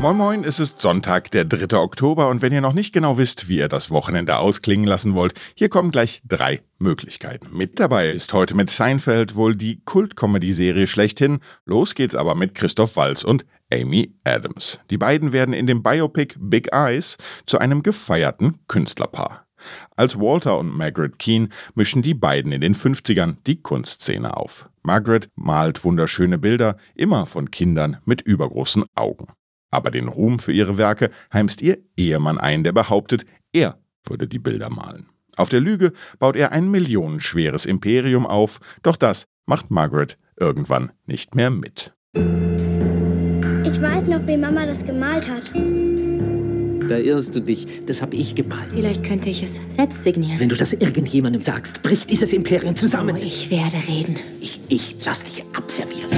Moin Moin, es ist Sonntag, der 3. Oktober und wenn ihr noch nicht genau wisst, wie ihr das Wochenende ausklingen lassen wollt, hier kommen gleich drei Möglichkeiten. Mit dabei ist heute mit Seinfeld wohl die Kult-Comedy-Serie schlechthin. Los geht's aber mit Christoph Walz und Amy Adams. Die beiden werden in dem Biopic Big Eyes zu einem gefeierten Künstlerpaar. Als Walter und Margaret Keane mischen die beiden in den 50ern die Kunstszene auf. Margaret malt wunderschöne Bilder, immer von Kindern mit übergroßen Augen. Aber den Ruhm für ihre Werke heimst ihr Ehemann ein, der behauptet, er würde die Bilder malen. Auf der Lüge baut er ein millionenschweres Imperium auf, doch das macht Margaret irgendwann nicht mehr mit. Ich weiß noch, wie Mama das gemalt hat. Da irrst du dich. Das habe ich gemalt. Vielleicht könnte ich es selbst signieren. Wenn du das irgendjemandem sagst, bricht dieses Imperium zusammen. Oh, ich werde reden. Ich, ich lass dich abservieren.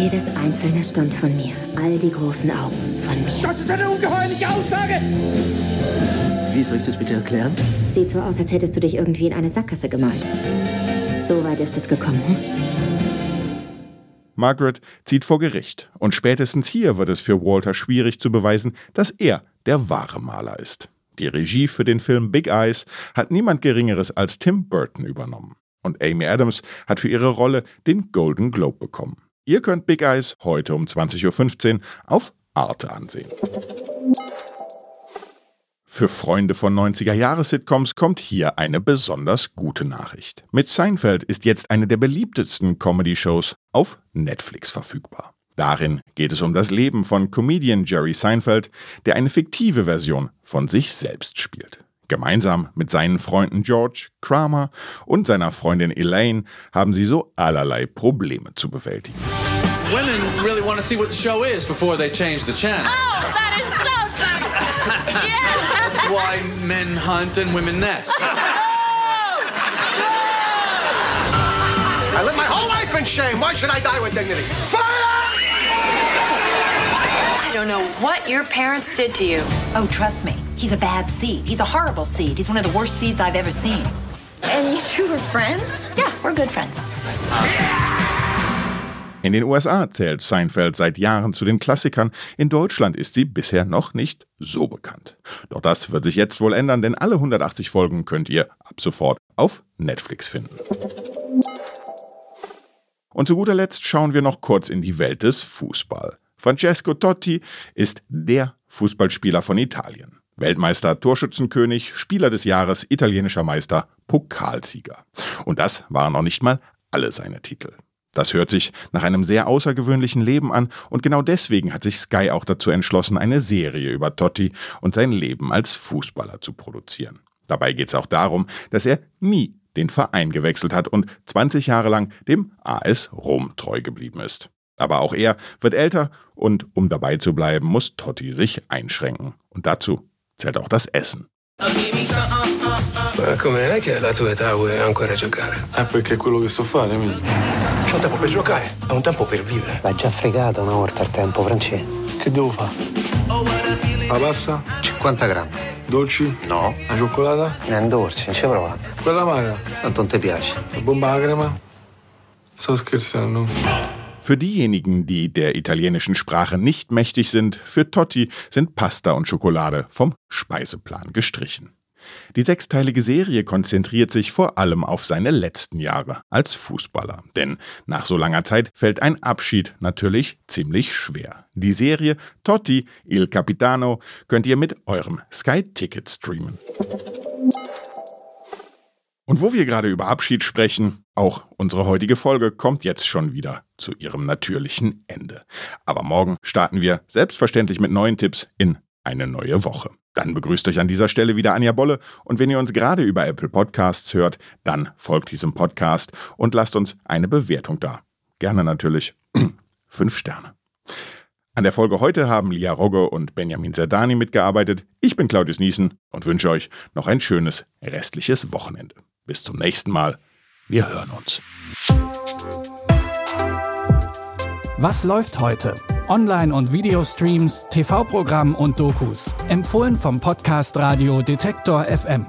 Jedes einzelne Stund von mir. All die großen Augen von mir. Das ist eine ungeheuerliche Aussage! Wie soll ich das bitte erklären? Sieht so aus, als hättest du dich irgendwie in eine Sackgasse gemalt. So weit ist es gekommen, hm? Margaret zieht vor Gericht und spätestens hier wird es für Walter schwierig zu beweisen, dass er der wahre Maler ist. Die Regie für den Film Big Eyes hat niemand Geringeres als Tim Burton übernommen. Und Amy Adams hat für ihre Rolle den Golden Globe bekommen. Ihr könnt Big Eyes heute um 20.15 Uhr auf Arte ansehen. Für Freunde von 90er-Jahres-Sitcoms kommt hier eine besonders gute Nachricht. Mit Seinfeld ist jetzt eine der beliebtesten Comedy-Shows auf Netflix verfügbar. Darin geht es um das Leben von Comedian Jerry Seinfeld, der eine fiktive Version von sich selbst spielt. Gemeinsam mit seinen Freunden George, Kramer und seiner Freundin Elaine haben sie so allerlei Probleme zu bewältigen. Women really want to see what the show is before they change the channel. Oh, that is so funny. yeah. That's why men hunt and women nest. I live my whole life in shame. Why should I die with dignity? I don't know what your parents did to you. Oh, trust me. He's a bad seed. He's a horrible seed. He's one of the worst seeds I've ever seen. And you two are friends? Yeah, we're good friends. In den USA zählt Seinfeld seit Jahren zu den Klassikern, in Deutschland ist sie bisher noch nicht so bekannt. Doch das wird sich jetzt wohl ändern, denn alle 180 Folgen könnt ihr ab sofort auf Netflix finden. Und zu guter Letzt schauen wir noch kurz in die Welt des Fußball. Francesco Totti ist der Fußballspieler von Italien. Weltmeister, Torschützenkönig, Spieler des Jahres, italienischer Meister, Pokalsieger. Und das waren noch nicht mal alle seine Titel. Das hört sich nach einem sehr außergewöhnlichen Leben an und genau deswegen hat sich Sky auch dazu entschlossen, eine Serie über Totti und sein Leben als Fußballer zu produzieren. Dabei geht es auch darum, dass er nie den Verein gewechselt hat und 20 Jahre lang dem AS Rom treu geblieben ist. Aber auch er wird älter und um dabei zu bleiben, muss Totti sich einschränken. Und dazu zählt auch das Essen. Ma come non è che alla tua età vuoi ancora giocare? È perché è quello che so fare, amico. C'ho tempo per giocare, ho un tempo per vivere. L'ha già fregata una volta il tempo, Francesco. Che devo fare? La pasta? 50 grammi. Dolci? No. La cioccolata? È un dolce, non ci prova. Quella amara? Tanto non ti piace. La bomba alla crema? Sto scherzando. Für diejenigen, die der italienischen Sprache nicht mächtig sind, für Totti sind Pasta und Schokolade vom Speiseplan gestrichen. Die sechsteilige Serie konzentriert sich vor allem auf seine letzten Jahre als Fußballer. Denn nach so langer Zeit fällt ein Abschied natürlich ziemlich schwer. Die Serie Totti, Il Capitano könnt ihr mit eurem Sky Ticket streamen. Und wo wir gerade über Abschied sprechen, auch unsere heutige Folge kommt jetzt schon wieder zu ihrem natürlichen Ende. Aber morgen starten wir selbstverständlich mit neuen Tipps in eine neue Woche. Dann begrüßt euch an dieser Stelle wieder Anja Bolle und wenn ihr uns gerade über Apple Podcasts hört, dann folgt diesem Podcast und lasst uns eine Bewertung da. Gerne natürlich fünf Sterne. An der Folge heute haben Lia Rogge und Benjamin Zerdani mitgearbeitet. Ich bin Claudius Niesen und wünsche euch noch ein schönes restliches Wochenende. Bis zum nächsten Mal. Wir hören uns. Was läuft heute? Online- und Videostreams, TV-Programm und Dokus. Empfohlen vom Podcast Radio Detektor FM.